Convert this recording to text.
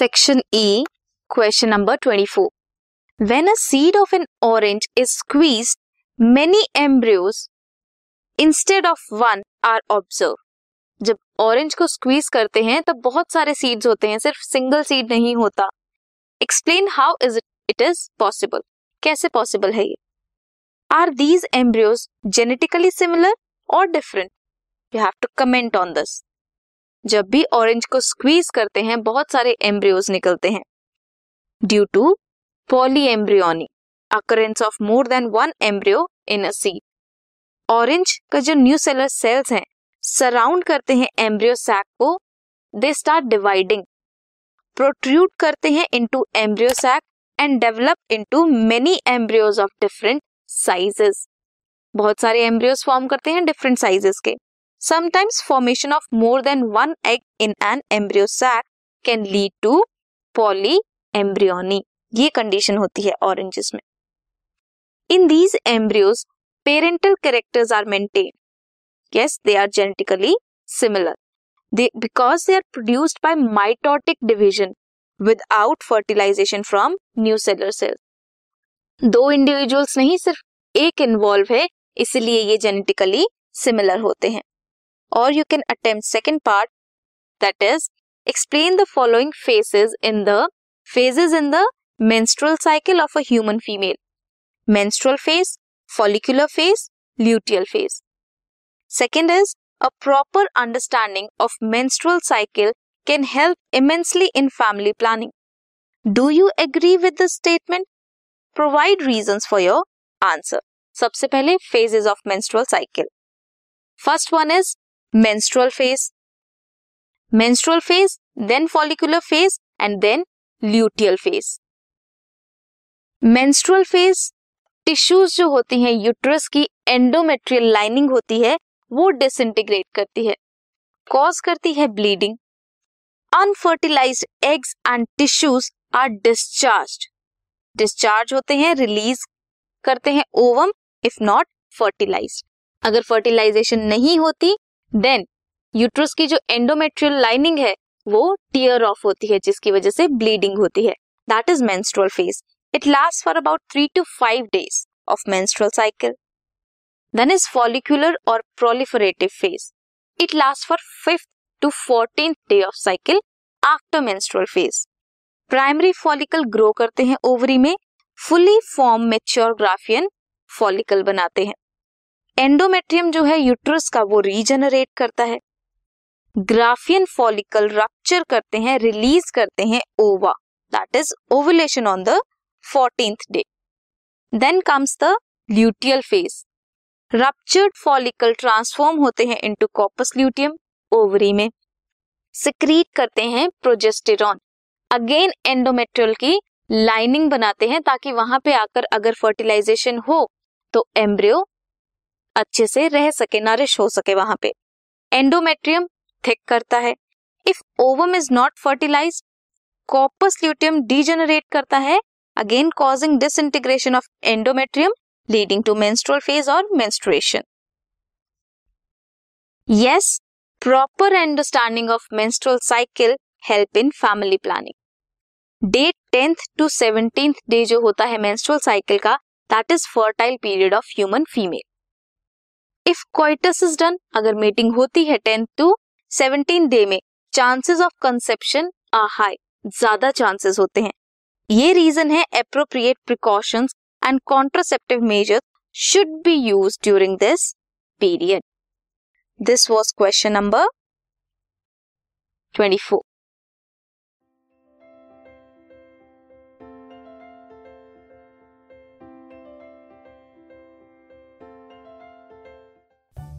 Section E, question number 24. When a seed of an orange is squeezed, many embryos instead of one are observed. जब orange को squeeze करते हैं तब बहुत सारे सीड्स होते हैं सिर्फ़ सिंगल सीड नहीं होता। Explain how is it it is possible कैसे पॉसिबल है ये? Are these embryos genetically similar और different you have to comment on this जब भी ऑरेंज को स्क्वीज करते हैं, बहुत सारे एम्ब्रियोज निकलते हैं। Due to polyembryony occurrence of more than one embryo in a seed orange का जो न्यू सेलर सेल्स हैं सराउंड करते हैं एम्ब्रियो सैक को दे स्टार्ट डिवाइडिंग प्रोट्रूट करते हैं into embryo sac and develop into many embryos of different sizes बहुत सारे एम्ब्रियोज फॉर्म करते हैं डिफरेंट साइजेस के। Sometimes formation of more than one egg in an embryo sac can lead to polyembryony ये condition होती है oranges में। In these embryos parental characters are maintain yes, they are genetically similar. They, because they are produced by mitotic division without fertilization from new cellular दो individuals नहीं, सिर्फ़ एक involve है, इसलिए ये जेनेटिकली सिमिलर होते हैं। और you can attempt second part that is explain the following phases in the phases in the menstrual cycle of a human female menstrual phase follicular phase luteal phase second is a proper understanding of menstrual cycle can help immensely in family planning do you agree with this statement provide reasons for your answer सबसे पहले phases of menstrual cycle first one is menstrual phase menstrual phase, then follicular phase, and then luteal phase menstrual phase tissues जो होती हैं uterus की endometrial lining होती है, वो disintegrate करती है कॉज करती है bleeding unfertilized eggs and tissues are discharge discharge होते हैं रिलीज़ करते हैं ओवम इफ़ नॉट फर्टिलाइज अगर फर्टिलाइजेशन नहीं होती देन यूट्रस की जो एंडोमेट्रियल लाइनिंग है, वो टीयर ऑफ़ होती है, जिसकी वजह से ब्लीडिंग होती है। That is menstrual phase it last for about three to five days of menstrual cycle then is follicular और proliferative phase it last for fifth to fourteen day of cycle after menstrual phase primary follicle grow करते हैं ovary में fully form mature Graafian follicle बनाते हैं। Endometrium जो है uterus का वो रीजनरेट करता है। ग्राफियन फॉलिकल रप्चर करते हैं रिलीज़ करते हैं ova that is ovulation on the fourteenth day then comes the luteal phase ruptured follicle transform होते हैं इनटू कॉपस ल्यूटियम ओवरी में। सिक्रीट करते हैं प्रोजेस्टेरॉन अगेन एंडोमेट्रियल की लाइनिंग बनाते हैं ताकि वहाँ पे आकर अगर फर्टिलाइजेशन हो तो एम्ब्रियो अच्छे से रह सके नरिश हो सके वहाँ पे। एंडोमेट्रियम थिक करता है। If ovum is not fertilize corpus luteum degenerate करता है again causing disintegration of endometrium leading to menstrual phase और menstruation yes proper understanding of menstrual cycle help in family planning day tenth to seventeenth day जो होता है menstrual cycle का that is fertile period of human female if coitus is done अगर meeting होती है tenth to seventeen day में chances of conception are high ज़्यादा chances होते हैं। ये रीजन है appropriate precautions and contraceptive measure should be use during this period this was question number twenty four